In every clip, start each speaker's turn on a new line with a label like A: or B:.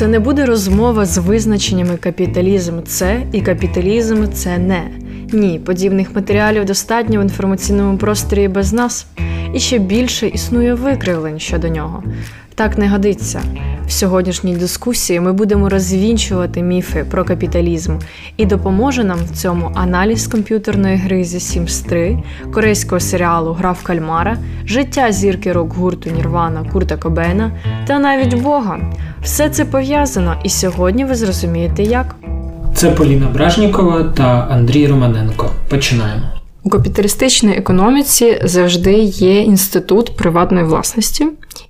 A: Це не буде розмова з визначеннями капіталізм це і капіталізм це не. Ні, подібних матеріалів достатньо в інформаційному просторі без нас, і ще більше існує викривлень щодо нього. Так не годиться. В сьогоднішній дискусії ми будемо розвінчувати міфи про капіталізм і допоможе нам в цьому аналіз комп'ютерної гри зі Sims 3, корейського серіалу Гра Кальмара, життя зірки рок-гурту Нірвана Курта Кобейна та навіть Бога. Все це пов'язано, і сьогодні ви зрозумієте як.
B: Це Поліна Бражнікова та Андрій Романенко. Починаємо.
A: Капіталістичній економіці завжди є інститут приватної власності,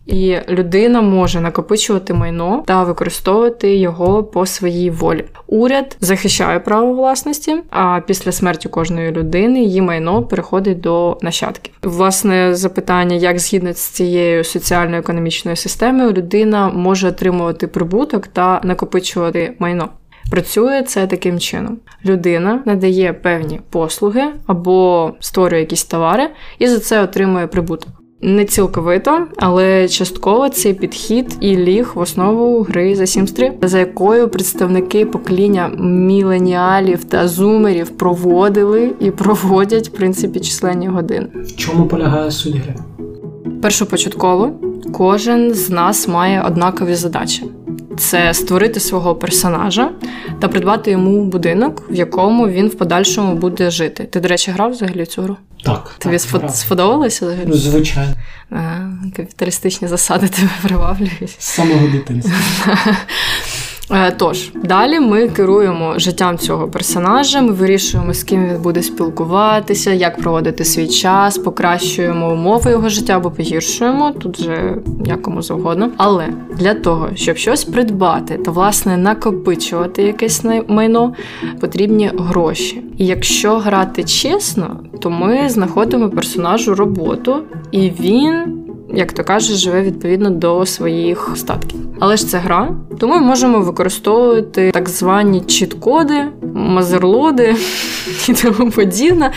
A: і людина може накопичувати майно та використовувати його по своїй волі. Уряд захищає право власності, а після смерті кожної людини її майно переходить до нащадків. Власне запитання, як згідно з цією соціально-економічною системою, людина може отримувати прибуток та накопичувати майно. Працює це таким чином: людина надає певні послуги або створює якісь товари, і за це отримує прибуток. Не цілковито, але частково цей підхід і ліг в основу гри за Sims 3, за якою представники покоління міленіалів та зумерів проводили і проводять в принципі численні години.
B: В чому полягає суть гри?
A: Першопочатково кожен з нас має однакові задачі це створити свого персонажа та придбати йому будинок, в якому він в подальшому буде жити. Ти, до речі, грав взагалі цю гру?
B: Так.
A: Тобі
B: так,
A: сподобалося взагалі?
B: Ну, звичайно.
A: А, Капіталістичні засади тебе приваблюють.
B: З самого дитинства.
A: Е, тож, далі ми керуємо життям цього персонажа, ми вирішуємо, з ким він буде спілкуватися, як проводити свій час, покращуємо умови його життя або погіршуємо, тут вже якому завгодно. Але для того, щоб щось придбати та власне накопичувати якесь майно, потрібні гроші. І якщо грати чесно, то ми знаходимо персонажу роботу, і він як то каже, живе відповідно до своїх статків. Але ж це гра, тому ми можемо використовувати так звані чіт-коди, мазерлоди і тому подібне.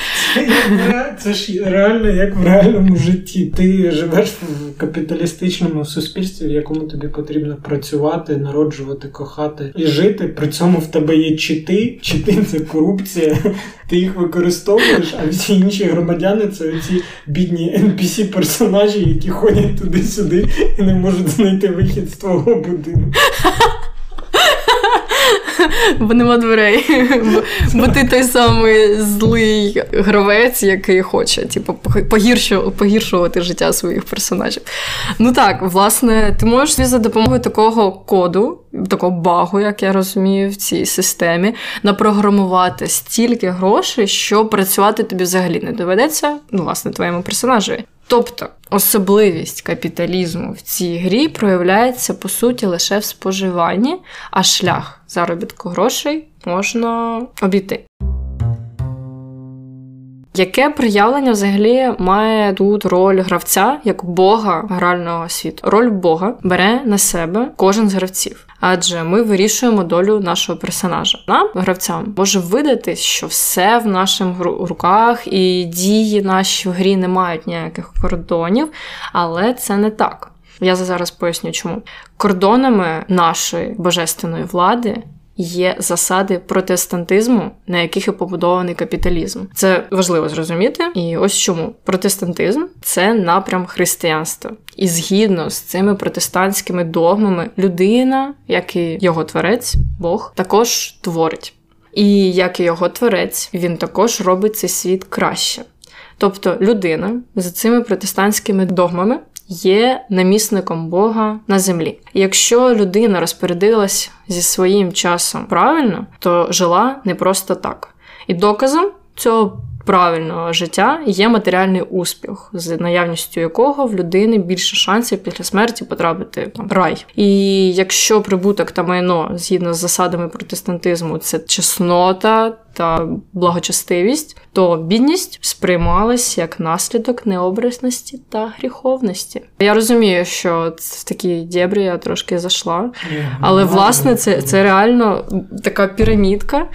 B: Це, ж реально як в реальному житті. Ти живеш в капіталістичному суспільстві, в якому тобі потрібно працювати, народжувати, кохати і жити. При цьому в тебе є чити. Чити це корупція. Ти їх використовуєш, а всі інші громадяни це ці бідні npc персонажі, які ходять туди-сюди і не можуть знайти вихід з твого будинку.
A: Бо нема дверей. Бо, ти той самий злий гравець, який хоче, типу, погіршувати життя своїх персонажів. Ну так, власне, ти можеш за допомогою такого коду, такого багу, як я розумію, в цій системі, напрограмувати стільки грошей, що працювати тобі взагалі не доведеться, ну, власне, твоєму персонажеві. Тобто особливість капіталізму в цій грі проявляється по суті лише в споживанні, а шлях заробітку грошей можна обійти. Яке проявлення взагалі має тут роль гравця як бога грального світу? Роль Бога бере на себе кожен з гравців, адже ми вирішуємо долю нашого персонажа. Нам, гравцям, може видати, що все в наших руках і дії наші в грі не мають ніяких кордонів, але це не так. Я зараз поясню, чому кордонами нашої божественної влади є засади протестантизму, на яких і побудований капіталізм. Це важливо зрозуміти. І ось чому протестантизм це напрям християнства. І згідно з цими протестантськими догмами, людина, як і його творець, Бог, також творить. І як і його творець, він також робить цей світ краще. Тобто людина за цими протестантськими догмами є намісником Бога на землі. якщо людина розпорядилась зі своїм часом правильно, то жила не просто так. І доказом цього правильного життя є матеріальний успіх, з наявністю якого в людини більше шансів після смерті потрапити там, в рай. І якщо прибуток та майно згідно з засадами протестантизму, це чеснота. Та благочестивість, то бідність сприймалась як наслідок необразності та гріховності. Я розумію, що в такі дєбрі я трошки зайшла, але власне це, це реально така пірамідка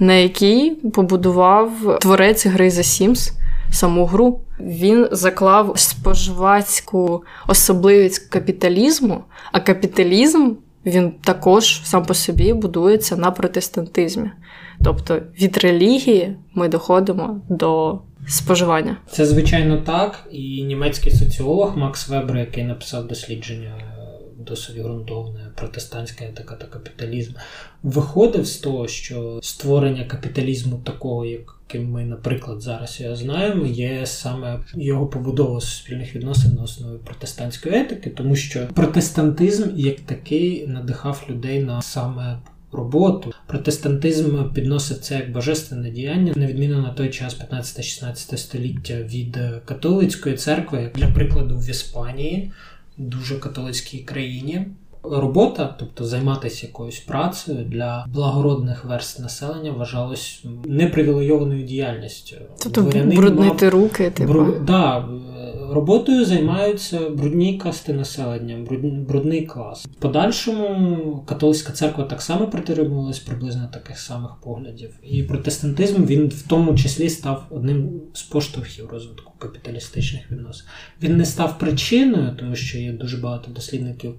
A: на якій побудував творець гри The Sims саму гру. Він заклав споживацьку особливість капіталізму, а капіталізм він також сам по собі будується на протестантизмі. Тобто від релігії ми доходимо до споживання.
C: Це звичайно так. І німецький соціолог Макс Вебер, який написав дослідження досить ґрунтовне протестантська етика та капіталізм, виходив з того, що створення капіталізму такого, яким ми, наприклад, зараз його знаємо, є саме його побудова суспільних відносин на основі протестантської етики, тому що протестантизм як такий надихав людей на саме. Роботу протестантизм підносив це як божественне діяння, на відміну на той час 15-16 століття від католицької церкви, для прикладу, в Іспанії дуже католицькій країні. Робота, тобто займатися якоюсь працею для благородних верст населення, вважалось непривілейованою діяльністю.
A: Тобто бруднити мав... руки, типу? Бру...
C: Да, роботою займаються брудні касти населення, брудний клас. В подальшому католицька церква так само притримувалась приблизно таких самих поглядів. І протестантизм він в тому числі став одним з поштовхів розвитку капіталістичних відносин. Він не став причиною, тому що є дуже багато дослідників.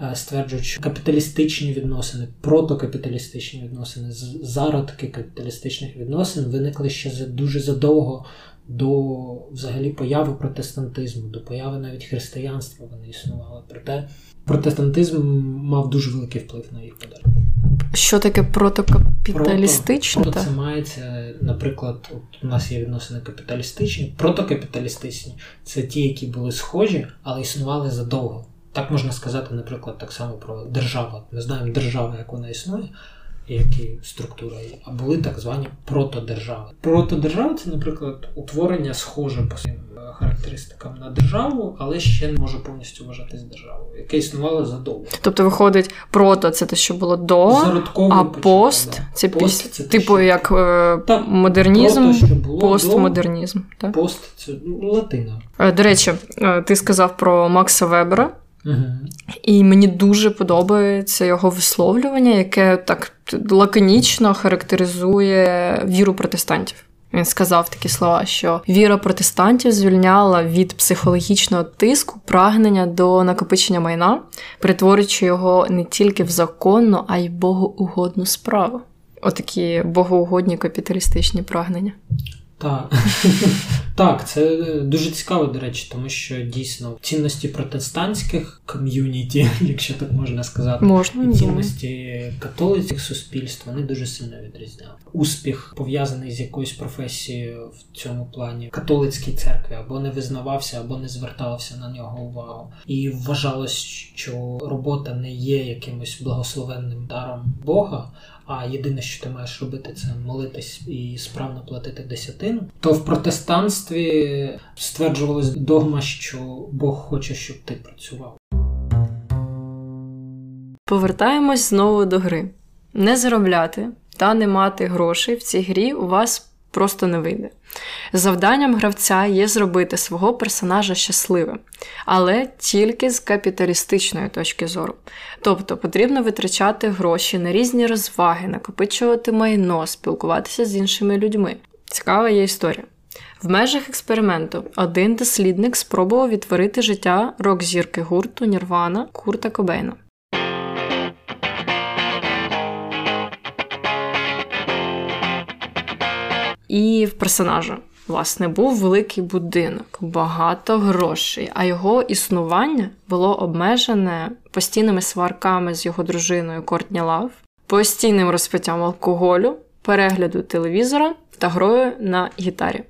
C: Е, стверджують, що капіталістичні відносини, протокапіталістичні відносини, зародки капіталістичних відносин виникли ще за дуже задовго до взагалі появи протестантизму, до появи навіть християнства вони існували. Проте протестантизм мав дуже великий вплив на їх подальше.
A: Що таке протокапіталістичне?
C: Прото, прото це мається, наприклад, от у нас є відносини капіталістичні, протокапіталістичні це ті, які були схожі, але існували задовго. Так можна сказати, наприклад, так само про державу. Ми знаємо державу, як вона існує, які структури є, а були так звані протодержави. Протодержава це, наприклад, утворення схоже по своїм е, характеристикам на державу, але ще не може повністю вважатись державою, яке існувало задовго.
A: Тобто виходить, прото це те, що було до, а пост да. це пост, це типу те, як е, так, модернізм, прото, що було постмодернізм. До,
C: так? Пост це ну, латина.
A: Е, до речі, ти сказав про Макса Вебера. І мені дуже подобається його висловлювання, яке так лаконічно характеризує віру протестантів. Він сказав такі слова, що віра протестантів звільняла від психологічного тиску прагнення до накопичення майна, перетворюючи його не тільки в законну, а й богоугодну справу. Отакі богоугодні капіталістичні прагнення.
C: Так, Так, це дуже цікаво, до речі, тому що дійсно цінності протестантських ком'юніті, якщо так можна сказати,
A: можна,
C: і цінності католицьких суспільств вони дуже сильно відрізняли. Успіх пов'язаний з якоюсь професією в цьому плані католицькій церкві або не визнавався, або не звертався на нього увагу. І вважалось, що робота не є якимось благословенним даром Бога а єдине, що ти маєш робити, це молитись і справно платити десятину, то в протестанстві стверджувалась догма, що Бог хоче, щоб ти працював.
A: Повертаємось знову до гри. Не заробляти та не мати грошей в цій грі у вас просто не вийде. Завданням гравця є зробити свого персонажа щасливим, але тільки з капіталістичної точки зору. Тобто потрібно витрачати гроші на різні розваги, накопичувати майно, спілкуватися з іншими людьми. Цікава є історія. В межах експерименту один дослідник спробував відтворити життя рок-зірки гурту Нірвана Курта Кобейна. І в персонажа, власне, був великий будинок, багато грошей, а його існування було обмежене постійними сварками з його дружиною Кортні Лав, постійним розпиттям алкоголю, перегляду телевізора та грою на гітарі.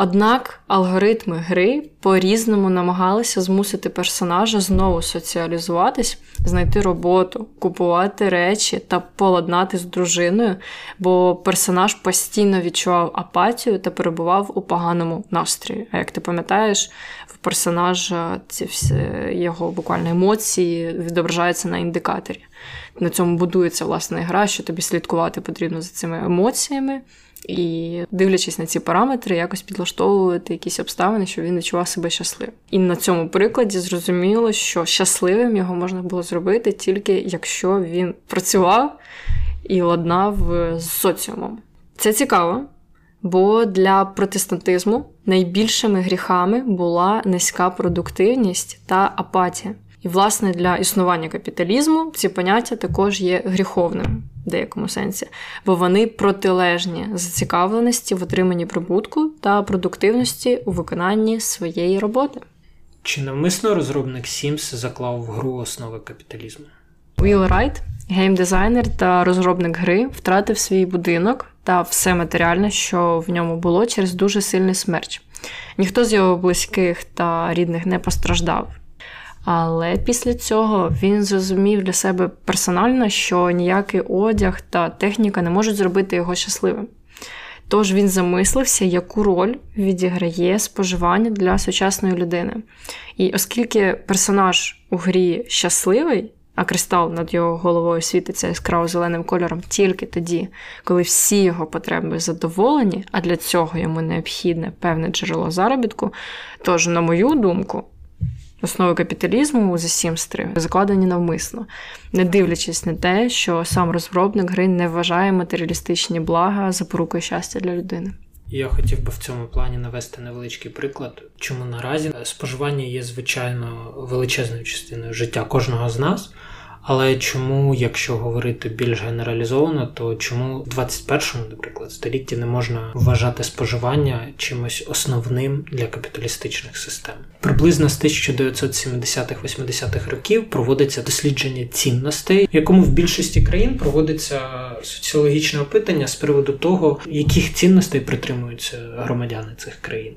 A: Однак алгоритми гри по-різному намагалися змусити персонажа знову соціалізуватись, знайти роботу, купувати речі та поладнати з дружиною, бо персонаж постійно відчував апатію та перебував у поганому настрої. А як ти пам'ятаєш, в персонажа ці всі його буквально емоції відображаються на індикаторі. На цьому будується власне гра, що тобі слідкувати потрібно за цими емоціями. І, дивлячись на ці параметри, якось підлаштовувати якісь обставини, щоб він відчував себе щасливим. І на цьому прикладі зрозуміло, що щасливим його можна було зробити тільки якщо він працював і ладнав з соціумом. Це цікаво, бо для протестантизму найбільшими гріхами була низька продуктивність та апатія. І І, власне, для існування капіталізму ці поняття також є гріховними в деякому сенсі, бо вони протилежні зацікавленості в отриманні прибутку та продуктивності у виконанні своєї роботи.
C: Чи навмисно розробник Sims заклав в гру основи капіталізму?
A: Вілл Райт, геймдизайнер та розробник гри, втратив свій будинок та все матеріальне, що в ньому було, через дуже сильний смерч. Ніхто з його близьких та рідних не постраждав. Але після цього він зрозумів для себе персонально, що ніякий одяг та техніка не можуть зробити його щасливим. Тож він замислився, яку роль відіграє споживання для сучасної людини. І оскільки персонаж у грі щасливий, а кристал над його головою світиться яскраво зеленим кольором тільки тоді, коли всі його потреби задоволені, а для цього йому необхідне певне джерело заробітку. Тож, на мою думку, основи капіталізму у Сімстри Sims 3 закладені навмисно, не дивлячись на те, що сам розробник гри не вважає матеріалістичні блага запорукою щастя для людини.
C: Я хотів би в цьому плані навести невеличкий приклад, чому наразі споживання є звичайно величезною частиною життя кожного з нас. Але чому, якщо говорити більш генералізовано, то чому в 21-му, наприклад, столітті не можна вважати споживання чимось основним для капіталістичних систем? Приблизно з 1970-80-х років проводиться дослідження цінностей, в якому в більшості країн проводиться соціологічне опитання з приводу того, яких цінностей притримуються громадяни цих країн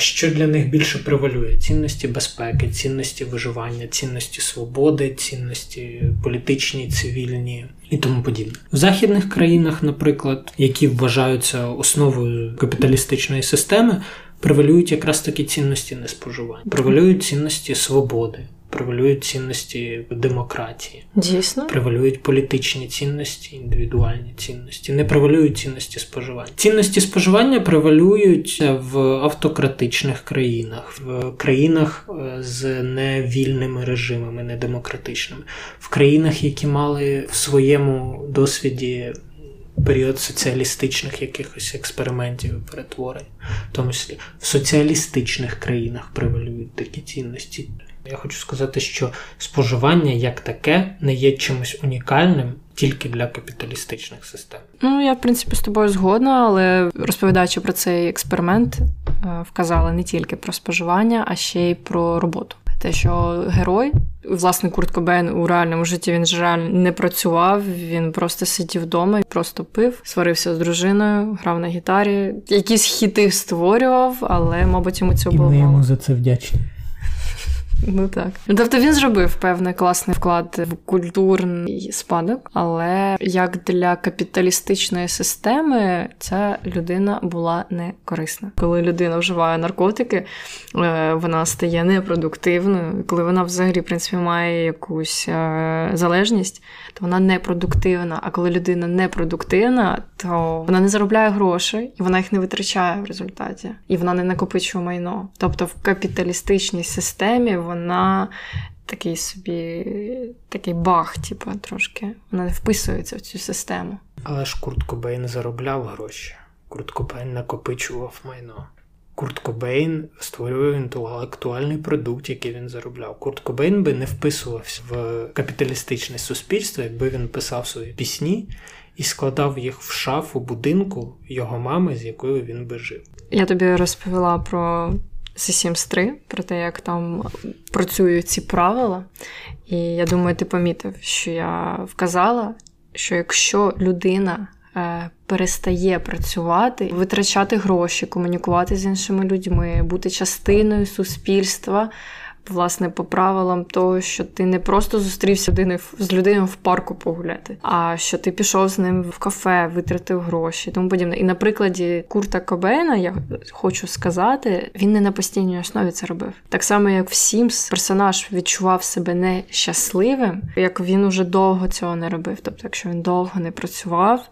C: що для них більше превалює: цінності безпеки, цінності виживання, цінності свободи, цінності політичні, цивільні і тому подібне. В західних країнах, наприклад, які вважаються основою капіталістичної системи, превалюють якраз такі цінності неспоживання, превалюють цінності свободи превалюють цінності демократії,
A: Дійсно.
C: превалюють політичні цінності, індивідуальні цінності, не превалюють цінності споживання. Цінності споживання превалюють в автократичних країнах, в країнах е, з невільними режимами, недемократичними, в країнах, які мали в своєму досвіді. Період соціалістичних якихось експериментів і перетворень, в тому числі в соціалістичних країнах превалюють такі цінності. Я хочу сказати, що споживання як таке не є чимось унікальним тільки для капіталістичних систем.
A: Ну я в принципі з тобою згодна, але розповідаючи про цей експеримент, е, вказали не тільки про споживання, а ще й про роботу. Те, що герой, власне, Курт Кобейн у реальному житті він ж реально не працював, він просто сидів вдома і просто пив, сварився з дружиною, грав на гітарі, якісь хіти створював, але, мабуть, йому цього було.
C: І ми
A: йому
C: за це вдячні.
A: Ну так. Тобто він зробив певний класний вклад в культурний спадок, але як для капіталістичної системи ця людина була не корисна. Коли людина вживає наркотики, е, вона стає непродуктивною. Коли вона взагалі в принципі має якусь е, залежність, то вона непродуктивна. А коли людина непродуктивна, то вона не заробляє грошей і вона їх не витрачає в результаті, і вона не накопичує майно. Тобто в капіталістичній системі вона такий собі такий баг, типу, трошки. Вона не вписується в цю систему.
C: Але ж Курт Кобейн заробляв гроші. Курт Кобейн накопичував майно. Курт Кобейн створював інтелектуальний продукт, який він заробляв. Курт Кобейн би не вписувався в капіталістичне суспільство, якби він писав свої пісні і складав їх в шафу будинку його мами, з якою він би жив.
A: Я тобі розповіла про з Sims 3, про те, як там працюють ці правила. І я думаю, ти помітив, що я вказала, що якщо людина е, перестає працювати, витрачати гроші, комунікувати з іншими людьми, бути частиною суспільства власне по правилам того, що ти не просто зустрівся з людиною в парку погуляти, а що ти пішов з ним в кафе, витратив гроші, тому подібне. І на прикладі Курта Кобейна я хочу сказати, він не на постійній основі це робив. Так само, як в Сімс, персонаж відчував себе нещасливим, як він уже довго цього не робив. Тобто, якщо він довго не працював.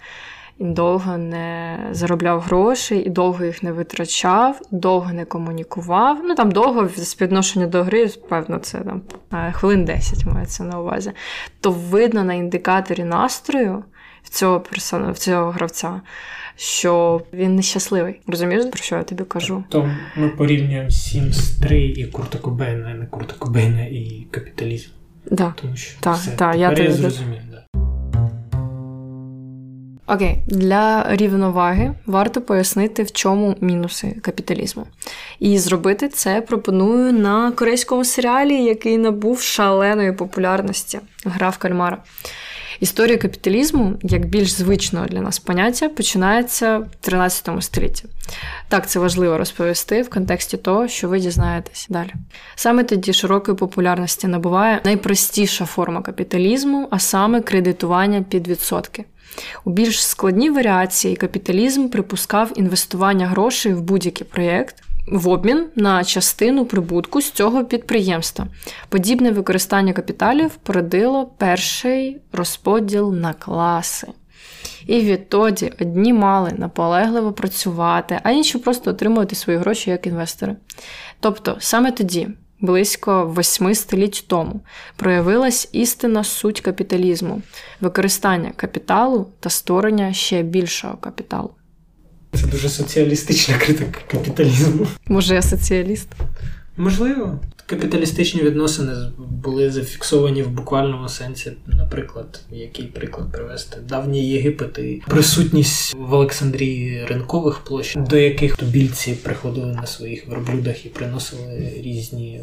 A: Довго не заробляв гроші, і довго їх не витрачав, довго не комунікував. Ну там довго з співвідношення до гри, певно, це там хвилин 10 мається на увазі. То видно на індикаторі настрою в цього персона, в цього гравця. Що він нещасливий. Розумієш, про що я тобі кажу?
C: То ми порівнюємо Sims 3 і Курта Кобейна, не Курта Кобейна і капіталізм.
A: Да.
C: Тому що
A: так,
C: все,
A: так, я,
C: я зрозумів.
A: Окей, для рівноваги варто пояснити, в чому мінуси капіталізму. І зробити це пропоную на корейському серіалі, який набув шаленої популярності гра в кальмара. Історія капіталізму, як більш звичного для нас поняття, починається в 13 столітті. Так, це важливо розповісти в контексті того, що ви дізнаєтесь далі. Саме тоді широкої популярності набуває найпростіша форма капіталізму, а саме кредитування під відсотки. У більш складній варіації капіталізм припускав інвестування грошей в будь-який проєкт, в обмін на частину прибутку з цього підприємства. Подібне використання капіталів породило перший розподіл на класи. І відтоді одні мали наполегливо працювати, а інші просто отримувати свої гроші як інвестори. Тобто саме тоді, близько восьми століть тому, проявилась істинна суть капіталізму використання капіталу та створення ще більшого капіталу.
B: Це дуже соціалістична критика капіталізму.
A: Може, я соціаліст?
C: Можливо. Капіталістичні відносини були зафіксовані в буквальному сенсі. Наприклад, який приклад привести давній Єгипет і присутність в Олександрії ринкових площ, до яких тубільці приходили на своїх верблюдах і приносили різні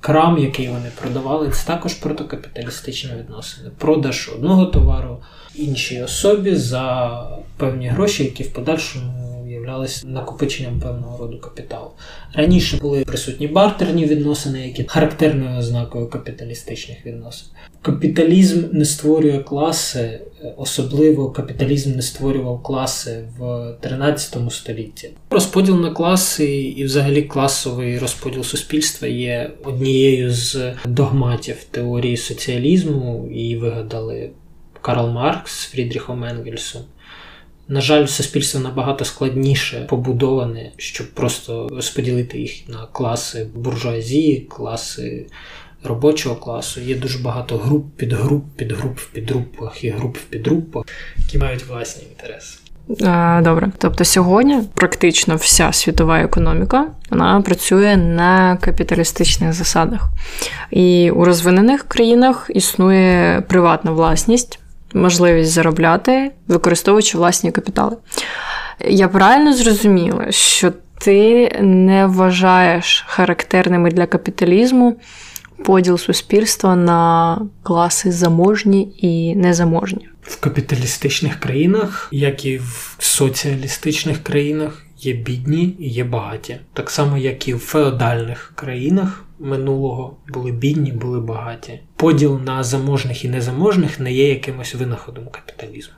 C: крам, який вони продавали. Це також протокапіталістичні відносини. Продаж одного товару іншій особі за певні гроші, які в подальшому являлися накопиченням певного роду капіталу. Раніше були присутні бартерні відносини, які характерною ознакою капіталістичних відносин. Капіталізм не створює класи, особливо капіталізм не створював класи в 13 столітті. Розподіл на класи і, взагалі, класовий розподіл суспільства є однією з догматів теорії соціалізму, її вигадали Карл Маркс з Фрідріхом Енгельсом. На жаль, суспільство набагато складніше побудоване, щоб просто розподілити їх на класи буржуазії, класи робочого класу. Є дуже багато груп, підгруп, підгруп в підгрупах і груп в підгрупах, які мають власні інтереси.
A: Добре, тобто сьогодні практично вся світова економіка вона працює на капіталістичних засадах, і у розвинених країнах існує приватна власність можливість заробляти, використовуючи власні капітали. Я правильно зрозуміла, що ти не вважаєш характерними для капіталізму поділ суспільства на класи заможні і незаможні.
C: В капіталістичних країнах, як і в соціалістичних країнах, є бідні і є багаті. Так само, як і в феодальних країнах минулого були бідні, були багаті. Поділ на заможних і незаможних не є якимось винаходом капіталізму.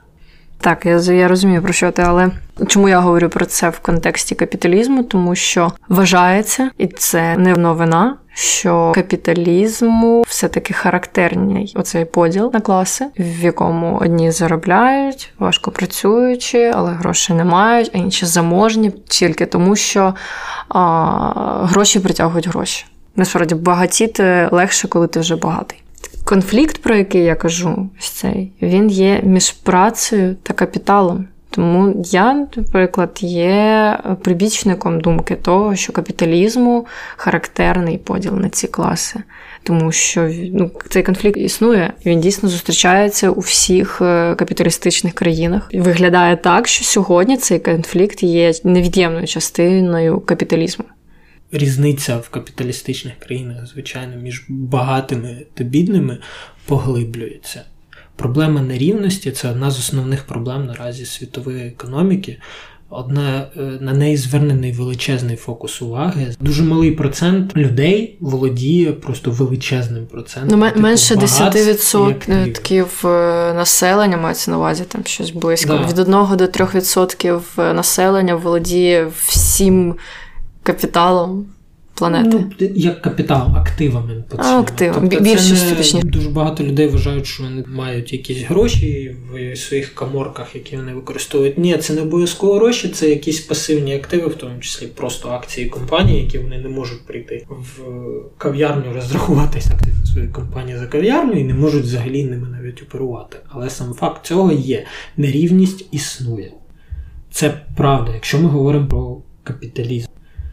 A: Так, я я розумію про що ти, але чому я говорю про це в контексті капіталізму? Тому що вважається, і це не новина, що капіталізму все-таки характерний оцей поділ на класи, в якому одні заробляють, важко працюючи, але грошей не мають, а інші заможні тільки тому, що а, гроші притягують гроші. Насправді багатіти легше, коли ти вже багатий. Конфлікт, про який я кажу, цей, він є між працею та капіталом. Тому я, наприклад, є прибічником думки того, що капіталізму характерний поділ на ці класи. Тому що ну, цей конфлікт існує, він дійсно зустрічається у всіх е, капіталістичних країнах. Виглядає так, що сьогодні цей конфлікт є невід'ємною частиною капіталізму
C: різниця в капіталістичних країнах, звичайно, між багатими та бідними поглиблюється. Проблема нерівності це одна з основних проблем наразі світової економіки. Одна е, на неї звернений величезний фокус уваги. Дуже малий процент людей володіє просто величезним процентом.
A: Ну, типу, менше 10% е, населення мається на увазі там щось близько. Да. Від 1 до 3% населення володіє всім капіталом планети.
C: Ну, як капітал, активами
A: цьому. Активами. Тобто Більшістю, точніше.
C: Дуже багато людей вважають, що вони мають якісь гроші в своїх каморках, які вони використовують. Ні, це не обов'язково гроші, це якісь пасивні активи, в тому числі просто акції компанії, які вони не можуть прийти в кав'ярню, розрахуватися активно своєї компанії за кав'ярню і не можуть взагалі ними навіть оперувати. Але сам факт цього є. Нерівність існує. Це правда, якщо ми говоримо про капіталізм.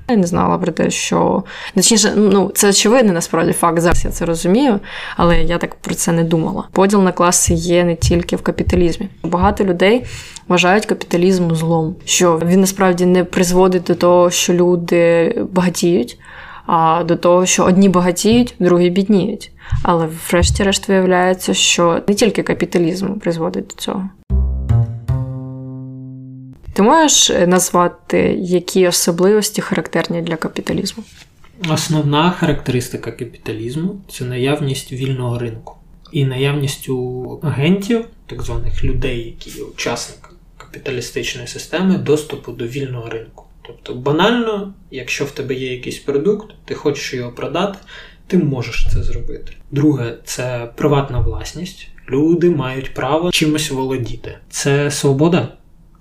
A: Я не знала про те, що точніше, ну це очевидний насправді факт. Зараз я це розумію, але я так про це не думала. Поділ на класи є не тільки в капіталізмі. Багато людей вважають капіталізм злом, що він насправді не призводить до того, що люди багатіють, а до того, що одні багатіють, другі бідніють. Але врешті-решт виявляється, що не тільки капіталізм призводить до цього. Ти можеш е, назвати, які особливості характерні для капіталізму?
C: Основна характеристика капіталізму це наявність вільного ринку і наявність у агентів, так званих людей, які є учасниками капіталістичної системи, доступу до вільного ринку. Тобто, банально, якщо в тебе є якийсь продукт, ти хочеш його продати, ти можеш це зробити. Друге, це приватна власність. Люди мають право чимось володіти. Це свобода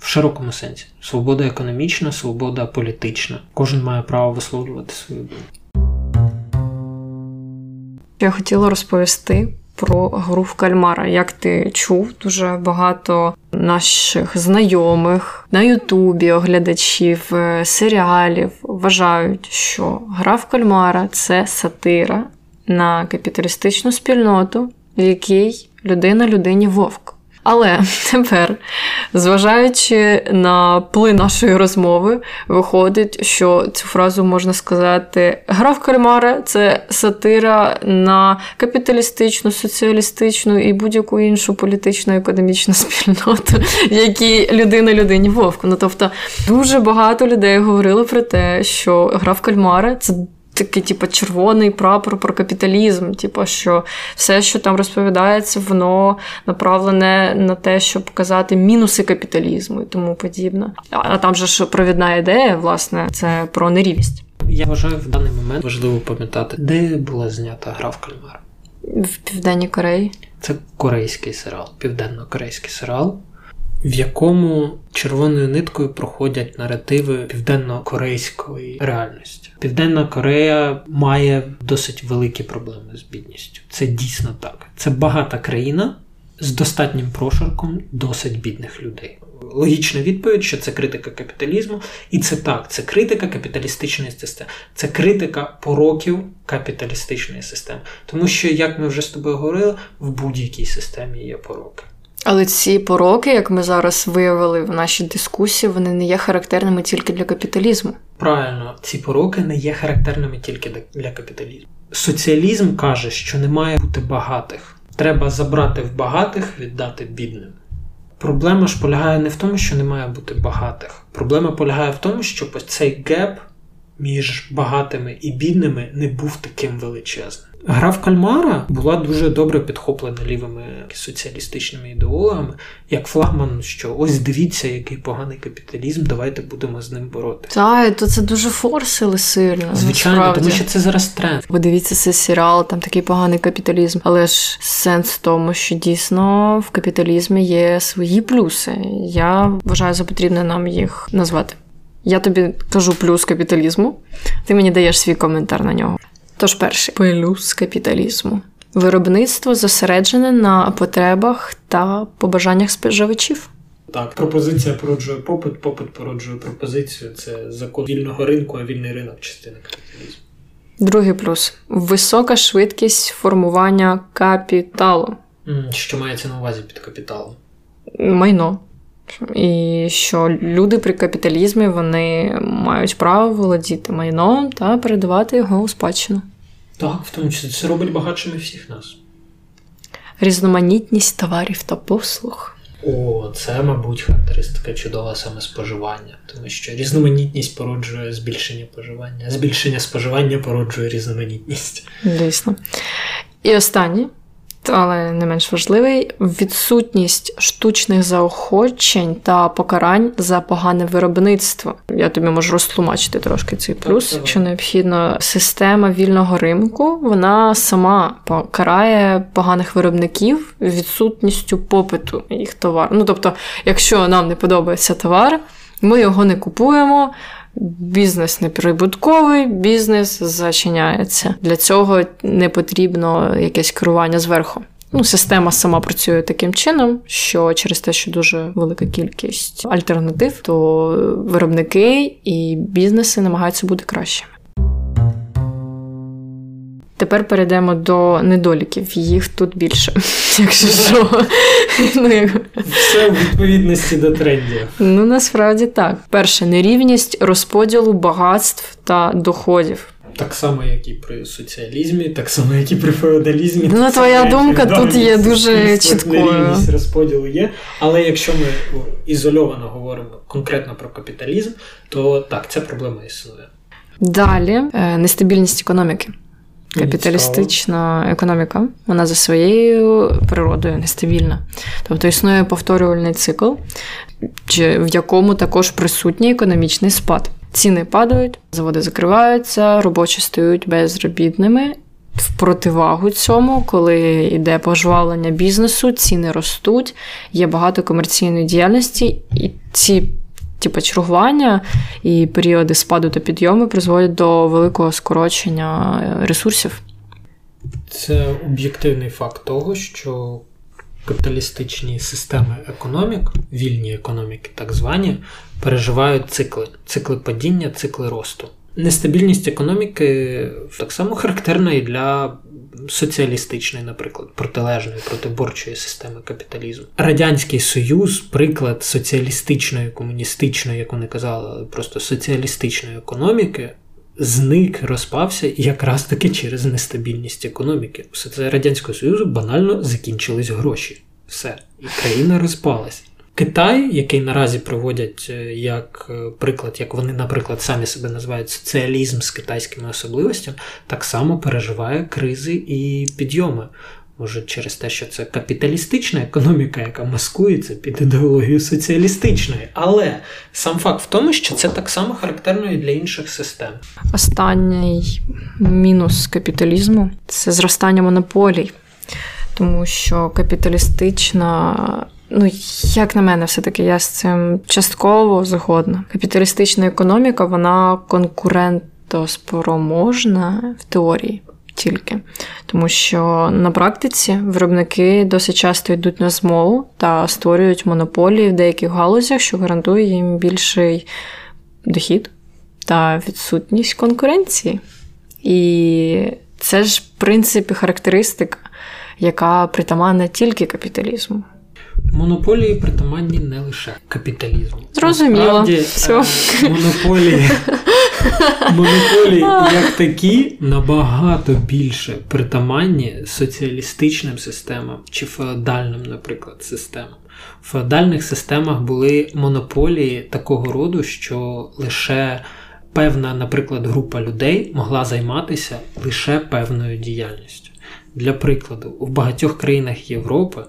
C: в широкому сенсі. Свобода економічна, свобода політична. Кожен має право висловлювати свою думку.
A: Я хотіла розповісти про гру в кальмара. Як ти чув, дуже багато наших знайомих на Ютубі, оглядачів, е, серіалів вважають, що гра в кальмара це сатира на капіталістичну спільноту, в якій людина людині вовк. Але тепер, зважаючи на плин нашої розмови, виходить, що цю фразу можна сказати: гра в кальмара це сатира на капіталістичну, соціалістичну і будь-яку іншу політичну економічну спільноту, які людина людині вовку. Ну тобто дуже багато людей говорили про те, що гра в кальмара це такий, типу, червоний прапор про капіталізм. Типу, що все, що там розповідається, воно направлене на те, щоб показати мінуси капіталізму і тому подібне. А там же ж провідна ідея, власне, це про нерівність.
C: Я вважаю в даний момент важливо пам'ятати, де була знята гра в кальмар.
A: В Південній Кореї.
C: Це корейський серіал, південно-корейський серіал в якому червоною ниткою проходять наративи південно-корейської реальності. Південна Корея має досить великі проблеми з бідністю. Це дійсно так. Це багата країна з достатнім прошарком досить бідних людей. Логічна відповідь, що це критика капіталізму, і це так, це критика капіталістичної системи, це критика пороків капіталістичної системи. Тому що, як ми вже з тобою говорили, в будь-якій системі є пороки.
A: Але ці пороки, як ми зараз виявили в нашій дискусії, вони не є характерними тільки для капіталізму.
C: Правильно, ці пороки не є характерними тільки для капіталізму. Соціалізм каже, що не має бути багатих. Треба забрати в багатих, віддати бідним. Проблема ж полягає не в тому, що не має бути багатих. Проблема полягає в тому, щоб цей gap між багатими і бідними не був таким величезним. Гра в Кальмара була дуже добре підхоплена лівими соціалістичними ідеологами, як флагман, що ось дивіться, який поганий капіталізм, давайте будемо з ним боротися.
A: Так, то це дуже форсили сильно.
C: Звичайно, насправді. тому що це зараз тренд.
A: Ви дивіться цей серіал, там такий поганий капіталізм. Але ж сенс в тому, що дійсно в капіталізмі є свої плюси. Я вважаю за потрібне нам їх назвати. Я тобі кажу плюс капіталізму, ти мені даєш свій коментар на нього. Тож перший плюс капіталізму. Виробництво зосереджене на потребах та побажаннях споживачів.
C: Так, пропозиція породжує попит, попит породжує пропозицію. Це закон вільного ринку, а вільний ринок частина капіталізму.
A: Другий плюс висока швидкість формування капіталу.
C: Що мається на увазі під капіталом?
A: Майно. І що люди при капіталізмі вони мають право володіти майном та передавати його у спадщину.
C: Так, в тому числі це робить багатшими всіх нас.
A: Різноманітність товарів та послуг.
C: О, це, мабуть, характеристика чудова саме споживання, тому що різноманітність породжує збільшення споживання, збільшення споживання породжує різноманітність.
A: Дійсно. І останнє але не менш важливий відсутність штучних заохочень та покарань за погане виробництво. Я тобі можу розтлумачити трошки цей плюс, так, якщо необхідно. Система вільного ринку вона сама покарає поганих виробників відсутністю попиту їх товару. Ну тобто, якщо нам не подобається товар, ми його не купуємо. Бізнес неприбутковий, бізнес зачиняється. Для цього не потрібно якесь керування зверху. Ну, система сама працює таким чином, що через те, що дуже велика кількість альтернатив, то виробники і бізнеси намагаються бути кращими. Тепер перейдемо до недоліків. Їх тут більше. Якщо що.
B: Ну. Все в відповідності до трендів.
A: Ну насправді так. Перше нерівність розподілу багатств та доходів.
B: Так само, як і при соціалізмі, так само, як і при феодалізмі.
A: Ну, твоя думка тут є дуже чіткою.
B: Нерівність розподілу є. Але якщо ми ізольовано говоримо конкретно про капіталізм, то так, ця проблема існує.
A: Далі е, нестабільність економіки. Капіталістична економіка, вона за своєю природою нестабільна. Тобто існує повторювальний цикл, в якому також присутній економічний спад. Ціни падають, заводи закриваються, робочі стають безробітними. В противагу цьому, коли йде пожвавлення бізнесу, ціни ростуть, є багато комерційної діяльності, і ці типу, чергування і періоди спаду та підйому призводять до великого скорочення ресурсів.
C: Це об'єктивний факт того, що капіталістичні системи економік, вільні економіки, так звані, переживають цикли, цикли падіння, цикли росту. Нестабільність економіки так само характерна і для соціалістичної, наприклад, протилежної протиборчої системи капіталізму. Радянський Союз, приклад соціалістичної, комуністичної, як вони казали, просто соціалістичної економіки. Зник, розпався якраз таки через нестабільність економіки. Все Радянського Союзу банально закінчились гроші. Все, і країна розпалась. Китай, який наразі проводять е, як е, приклад, як вони, наприклад, самі себе називають соціалізм з китайськими особливостями, так само переживає кризи і підйоми. Може, через те, що це капіталістична економіка, яка маскується під ідеологію соціалістичної. Але сам факт в тому, що це так само характерно і для інших систем.
A: Останній мінус капіталізму це зростання монополій, тому що капіталістична Ну, як на мене, все-таки я з цим частково згодна. Капіталістична економіка, вона конкурентоспроможна в теорії тільки. Тому що на практиці виробники досить часто йдуть на змову та створюють монополії в деяких галузях, що гарантує їм більший дохід та відсутність конкуренції. І це ж, в принципі, характеристика, яка притаманна тільки капіталізму.
C: Монополії притаманні не лише капіталізму.
A: Зрозуміло. Все.
C: Монополії монополії як такі набагато більше притаманні соціалістичним системам чи феодальним, наприклад, системам. В феодальних системах були монополії такого роду, що лише певна, наприклад, група людей могла займатися лише певною діяльністю. Для прикладу, у багатьох країнах Європи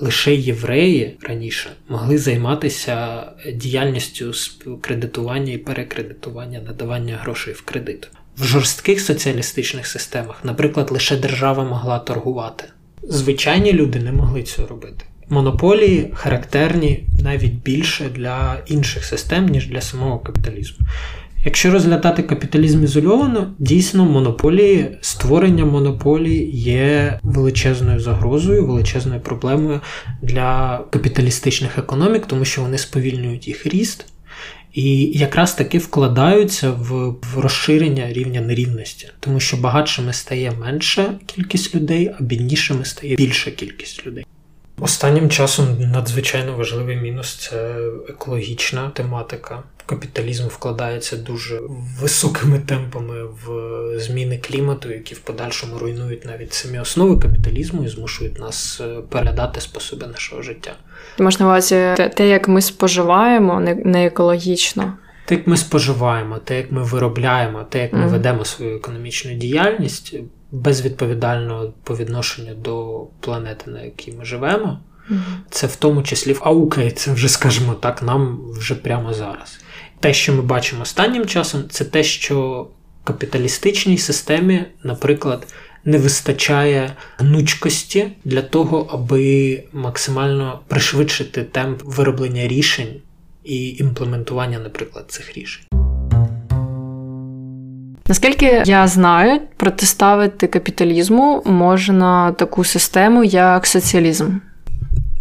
C: лише євреї раніше могли займатися діяльністю кредитування і перекредитування, надавання грошей в кредит. В жорстких соціалістичних системах, наприклад, лише держава могла торгувати. Звичайні люди не могли цього робити. Монополії характерні навіть більше для інших систем, ніж для самого капіталізму. Якщо розглядати капіталізм ізольовано, дійсно монополії, створення монополії є величезною загрозою, величезною проблемою для капіталістичних економік, тому що вони сповільнюють їх ріст. І якраз таки вкладаються в, розширення рівня нерівності, тому що багатшими стає менша кількість людей, а біднішими стає більша кількість людей. Останнім часом надзвичайно важливий мінус це екологічна тематика капіталізм вкладається дуже високими темпами в зміни клімату, які в подальшому руйнують навіть самі основи капіталізму і змушують нас е, передати способи нашого життя.
A: Можна увазі те, як ми споживаємо, не екологічно.
C: Те, як ми споживаємо, те, як ми виробляємо, те, як ми mm. ведемо свою економічну діяльність, безвідповідально по відношенню до планети, на якій ми живемо. Це в тому числі а окей, це вже скажімо так, нам вже прямо зараз. Те, що ми бачимо останнім часом, це те, що капіталістичній системі, наприклад, не вистачає гнучкості для того, аби максимально пришвидшити темп вироблення рішень і імплементування, наприклад, цих рішень.
A: Наскільки я знаю, протиставити капіталізму можна таку систему, як соціалізм.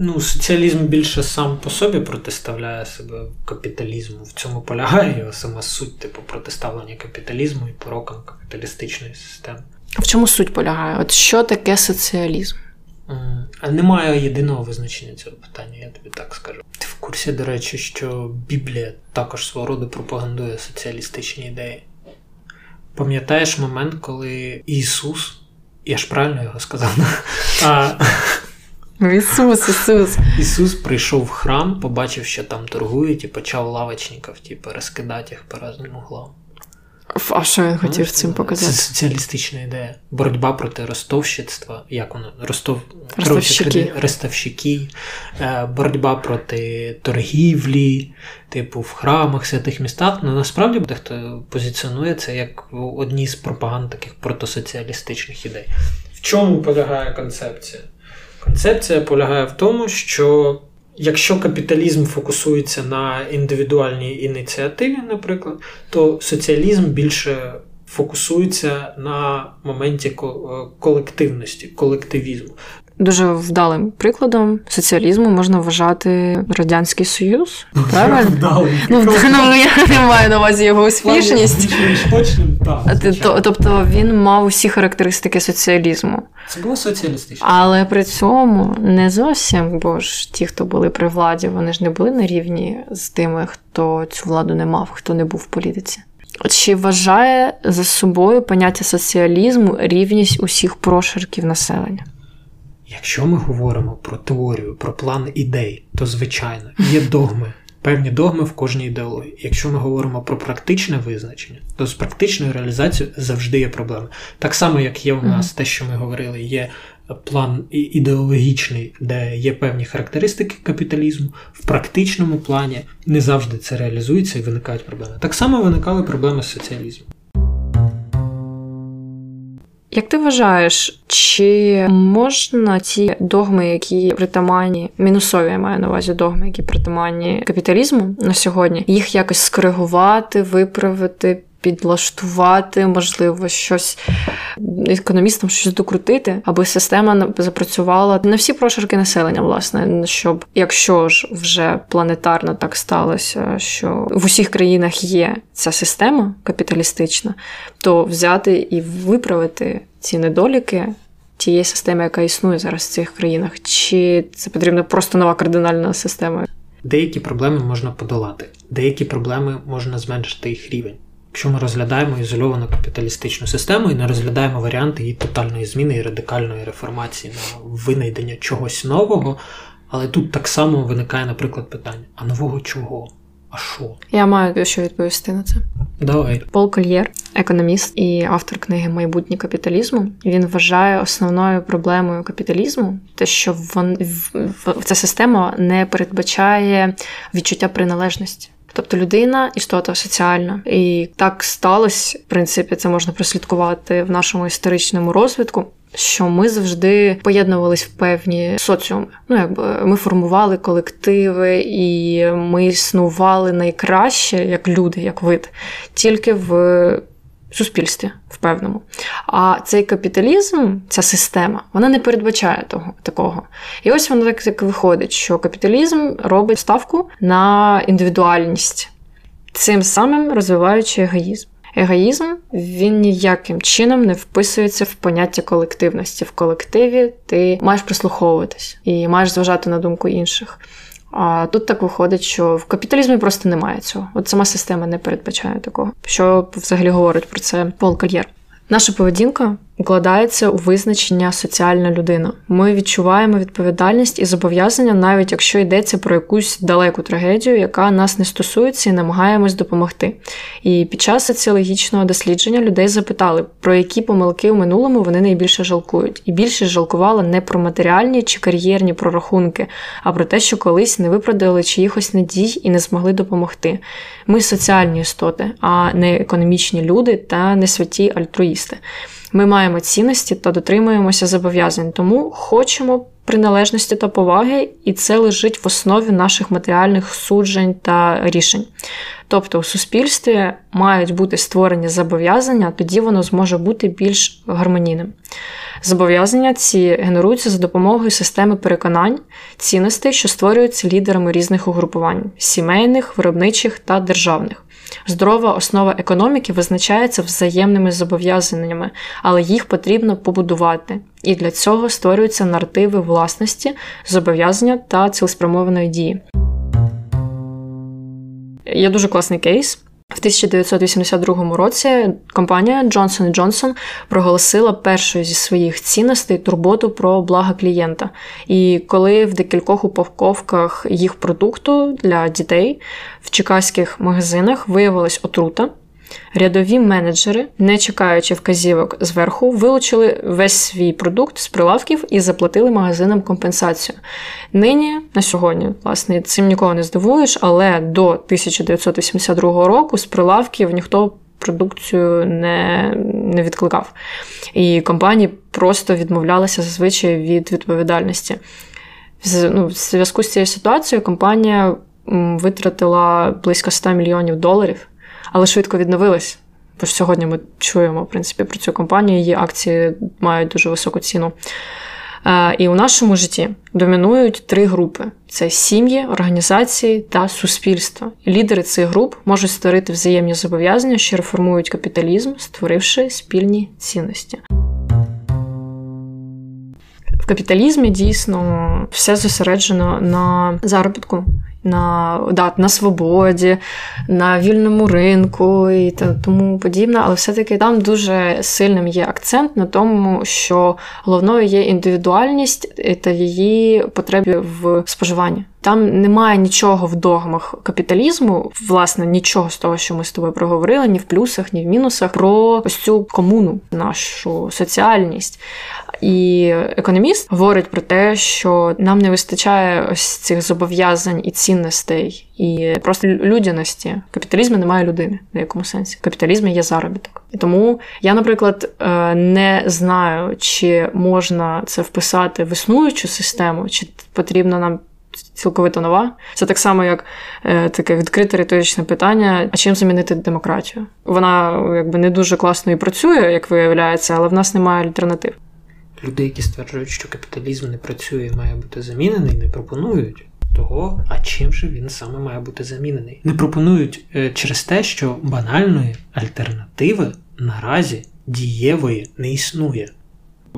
C: Ну, соціалізм більше сам по собі протиставляє себе капіталізму. В цьому полягає його сама суть, типу, протиставлення капіталізму і порокам капіталістичної системи.
A: В чому суть полягає? От що таке соціалізм?
C: А немає єдиного визначення цього питання, я тобі так скажу. Ти в курсі, до речі, що Біблія також свого роду пропагандує соціалістичні ідеї. Пам'ятаєш момент, коли Ісус, я ж правильно його сказав, а...
A: Ісус, Ісус.
C: Ісус прийшов в храм, побачив, що там торгують, і почав лавочників, типу, розкидати їх по різним углам.
A: А що він хотів ну, цим показати?
C: Це соціалістична ідея. Боротьба проти ростовщицтва. Як воно? Ростов...
A: Ростовщики.
C: Ростовщики, е, боротьба проти торгівлі, типу в храмах, святих містах. Ну насправді дехто позиціонує це як одні з пропаганд таких протосоціалістичних ідей. В чому полягає концепція? Концепція полягає в тому, що якщо капіталізм фокусується на індивідуальній ініціативі, наприклад, то соціалізм більше фокусується на моменті колективності, колективізму.
A: Дуже вдалим прикладом соціалізму можна вважати радянський союз. Правильно?
B: Вдалим.
A: Ну, ну я не маю на увазі його успішність. Тобто він мав усі характеристики соціалізму.
C: Це було соціалістично.
A: Але при цьому не зовсім, бо ж ті, хто були при владі, вони ж не були на рівні з тими, хто цю владу не мав, хто не був в політиці. Чи вважає за собою поняття соціалізму рівність усіх прошарків населення?
C: Якщо ми говоримо про теорію, про план ідей, то звичайно є догми, певні догми в кожній ідеології. Якщо ми говоримо про практичне визначення, то з практичною реалізацією завжди є проблеми. Так само, як є у нас те, що ми говорили, є план ідеологічний, де є певні характеристики капіталізму, в практичному плані не завжди це реалізується і виникають проблеми. Так само виникали проблеми з соціалізмом.
A: Як ти вважаєш, чи можна ці догми, які притаманні, мінусові я маю на увазі догми, які притаманні капіталізму на сьогодні, їх якось скоригувати, виправити, підлаштувати, можливо, щось економістам щось докрутити, аби система запрацювала на всі прошарки населення, власне, щоб якщо ж вже планетарно так сталося, що в усіх країнах є ця система капіталістична, то взяти і виправити ці недоліки. Тієї системи, яка існує зараз в цих країнах, чи це потрібна просто нова кардинальна система?
C: Деякі проблеми можна подолати, деякі проблеми можна зменшити їх рівень. Якщо ми розглядаємо ізольовану капіталістичну систему і не розглядаємо варіанти її тотальної зміни і радикальної реформації на винайдення чогось нового, але тут так само виникає, наприклад, питання: а нового чого? А що?
A: Я маю що відповісти на це.
C: Давай.
A: Пол Кольєр, економіст і автор книги Майбутнє капіталізму. Він вважає основною проблемою капіталізму те, що вон, в ця система не передбачає відчуття приналежності. Тобто людина істота соціальна, і так сталося. В принципі, це можна прослідкувати в нашому історичному розвитку. Що ми завжди поєднувались в певні соціуми. Ну, якби ми формували колективи, і ми існували найкраще як люди, як вид, тільки в суспільстві в певному. А цей капіталізм, ця система, вона не передбачає того такого. І ось воно так, так виходить, що капіталізм робить ставку на індивідуальність, цим самим розвиваючи егоїзм. Егоїзм він ніяким чином не вписується в поняття колективності. В колективі ти маєш прислуховуватись і маєш зважати на думку інших. А тут так виходить, що в капіталізмі просто немає цього. От сама система не передбачає такого. Що взагалі говорить про це Пол Кольєр. Наша поведінка укладається у визначення соціальна людина. Ми відчуваємо відповідальність і зобов'язання, навіть якщо йдеться про якусь далеку трагедію, яка нас не стосується, і намагаємось допомогти. І під час соціологічного дослідження людей запитали, про які помилки у минулому вони найбільше жалкують. І більшість жалкувала не про матеріальні чи кар'єрні прорахунки, а про те, що колись не виправдали чиїхось надій і не змогли допомогти. Ми соціальні істоти, а не економічні люди та не святі альтруїсти. Ми маємо цінності та дотримуємося зобов'язань, тому хочемо приналежності та поваги, і це лежить в основі наших матеріальних суджень та рішень. Тобто у суспільстві мають бути створені зобов'язання, тоді воно зможе бути більш гармонійним. Зобов'язання ці генеруються за допомогою системи переконань, цінностей, що створюються лідерами різних угрупувань сімейних, виробничих та державних. Здорова основа економіки визначається взаємними зобов'язаннями, але їх потрібно побудувати. І для цього створюються наративи власності, зобов'язання та цілеспрямованої дії. Є дуже класний кейс. В 1982 році компанія Johnson Johnson проголосила першою зі своїх цінностей турботу про блага клієнта. І коли в декількох упаковках їх продукту для дітей в чекаських магазинах виявилась отрута, Рядові менеджери, не чекаючи вказівок зверху, вилучили весь свій продукт з прилавків і заплатили магазинам компенсацію. Нині, на сьогодні, власне, цим нікого не здивуєш, але до 1982 року з прилавків ніхто продукцію не не відкликав. І компанії просто відмовлялися зазвичай від відповідальності. Ну, В зв'язку з цією ситуацією компанія витратила близько 100 мільйонів доларів але швидко відновилась. Бо ж сьогодні ми чуємо в принципі, про цю компанію, її акції мають дуже високу ціну. Е, і у нашому житті домінують три групи: це сім'ї, організації та суспільство. Лідери цих груп можуть створити взаємні зобов'язання, що реформують капіталізм, створивши спільні цінності. В капіталізмі дійсно все зосереджено на заробітку на да, на свободі, на вільному ринку і тому подібне, але все-таки там дуже сильним є акцент на тому, що головною є індивідуальність та її потреби в споживанні. Там немає нічого в догмах капіталізму, власне, нічого з того, що ми з тобою проговорили, ні в плюсах, ні в мінусах, про ось цю комуну, нашу соціальність. І економіст говорить про те, що нам не вистачає ось цих зобов'язань і цінностей, і просто людяності. В капіталізмі немає людини в якому сенсі. В капіталізмі є заробіток. І тому я, наприклад, е, не знаю, чи можна це вписати в існуючу систему, чи потрібно нам. Цілковито нова. Це так само, як е, таке відкрите риторичне питання: а чим замінити демократію? Вона якби не дуже класно і працює, як виявляється, але в нас немає альтернатив
C: люди, які стверджують, що капіталізм не працює і має бути замінений, не пропонують того, а чим же він саме має бути замінений. Не пропонують е, через те, що банальної альтернативи наразі дієвої не існує.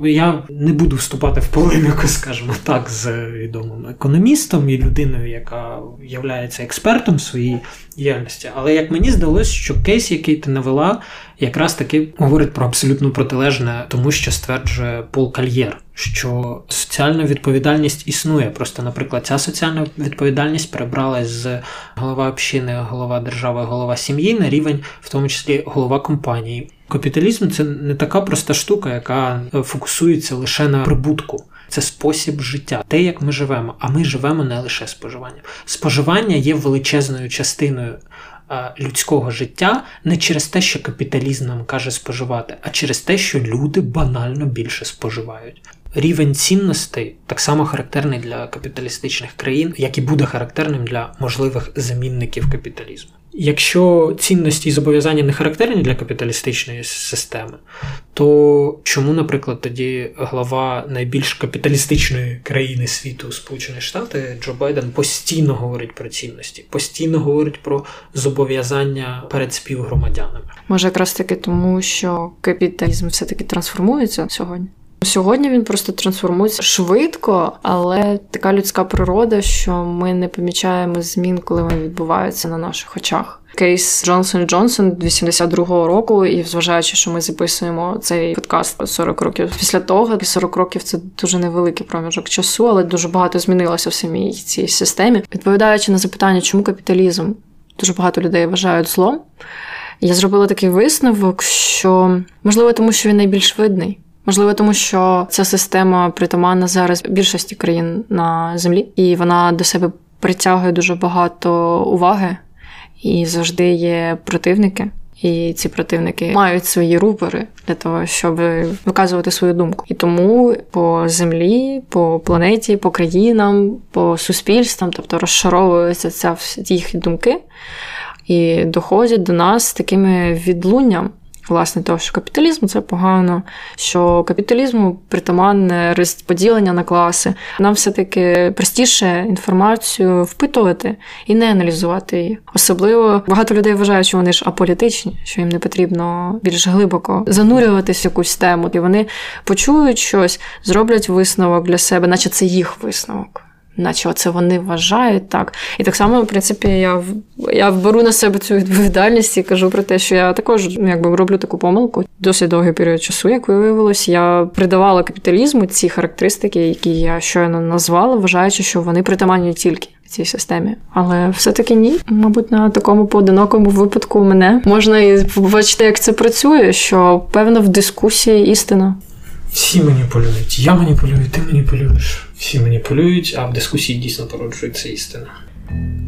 C: Я не буду вступати в полеміку, скажімо так, з відомим економістом і людиною, яка є експертом своїй діяльності. Але як мені здалося, що кейс, який ти навела, якраз таки говорить про абсолютно протилежне, тому що стверджує Пол Кальєр, що соціальна відповідальність існує. Просто, наприклад, ця соціальна відповідальність перебралась з голова общини, голова держави, голова сім'ї на рівень, в тому числі голова компанії. Капіталізм це не така проста штука, яка е, фокусується лише на прибутку. Це спосіб життя, те, як ми живемо. А ми живемо не лише споживанням. Споживання є величезною частиною е, людського життя не через те, що капіталізм нам каже споживати, а через те, що люди банально більше споживають. Рівень цінностей так само характерний для капіталістичних країн, як і буде характерним для можливих замінників капіталізму. Якщо цінності і зобов'язання не характерні для капіталістичної системи, то чому, наприклад, тоді глава найбільш капіталістичної країни світу Сполучені Штати Джо Байден постійно говорить про цінності, постійно говорить про зобов'язання перед співгромадянами?
A: Може, якраз таки тому, що капіталізм все таки трансформується сьогодні? Сьогодні він просто трансформується швидко, але така людська природа, що ми не помічаємо змін, коли вони відбуваються на наших очах. Кейс Джонсон Джонсон 82-го року, і зважаючи, що ми записуємо цей подкаст 40 років після того, 40 років це дуже невеликий проміжок часу, але дуже багато змінилося в самій цій системі. Відповідаючи на запитання, чому капіталізм дуже багато людей вважають злом. Я зробила такий висновок, що можливо, тому що він найбільш видний. Можливо, тому що ця система притаманна зараз більшості країн на землі, і вона до себе притягує дуже багато уваги, і завжди є противники. І ці противники мають свої рупори для того, щоб виказувати свою думку. І тому по землі, по планеті, по країнам, по суспільствам, тобто розшаровуються ця їхні думки і доходять до нас такими відлунням. Власне, того, що капіталізм це погано, що капіталізму притаманне розподілення на класи. Нам все-таки простіше інформацію впитувати і не аналізувати її. Особливо багато людей вважають, що вони ж аполітичні, що їм не потрібно більш глибоко занурюватись в якусь тему, і вони почують щось, зроблять висновок для себе, наче це їх висновок наче це вони вважають так. І так само, в принципі, я я беру на себе цю відповідальність і кажу про те, що я також ну, якби роблю таку помилку. Досить довгий період часу, як виявилось, я придавала капіталізму ці характеристики, які я щойно назвала, вважаючи, що вони притаманні тільки. Цій системі, але все-таки ні. Мабуть, на такому поодинокому випадку мене можна і побачити, як це працює. Що певно в дискусії істина.
C: Всі маніпулюють. Я маніпулюю, ти маніпулюєш. Всі маніпулюють, а в дискусії дійсно породжується істина.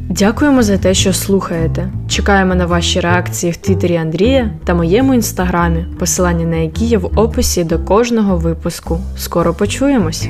A: Дякуємо за те, що слухаєте. Чекаємо на ваші реакції в Твіттері Андрія та моєму інстаграмі, посилання на які є в описі до кожного випуску. Скоро почуємось!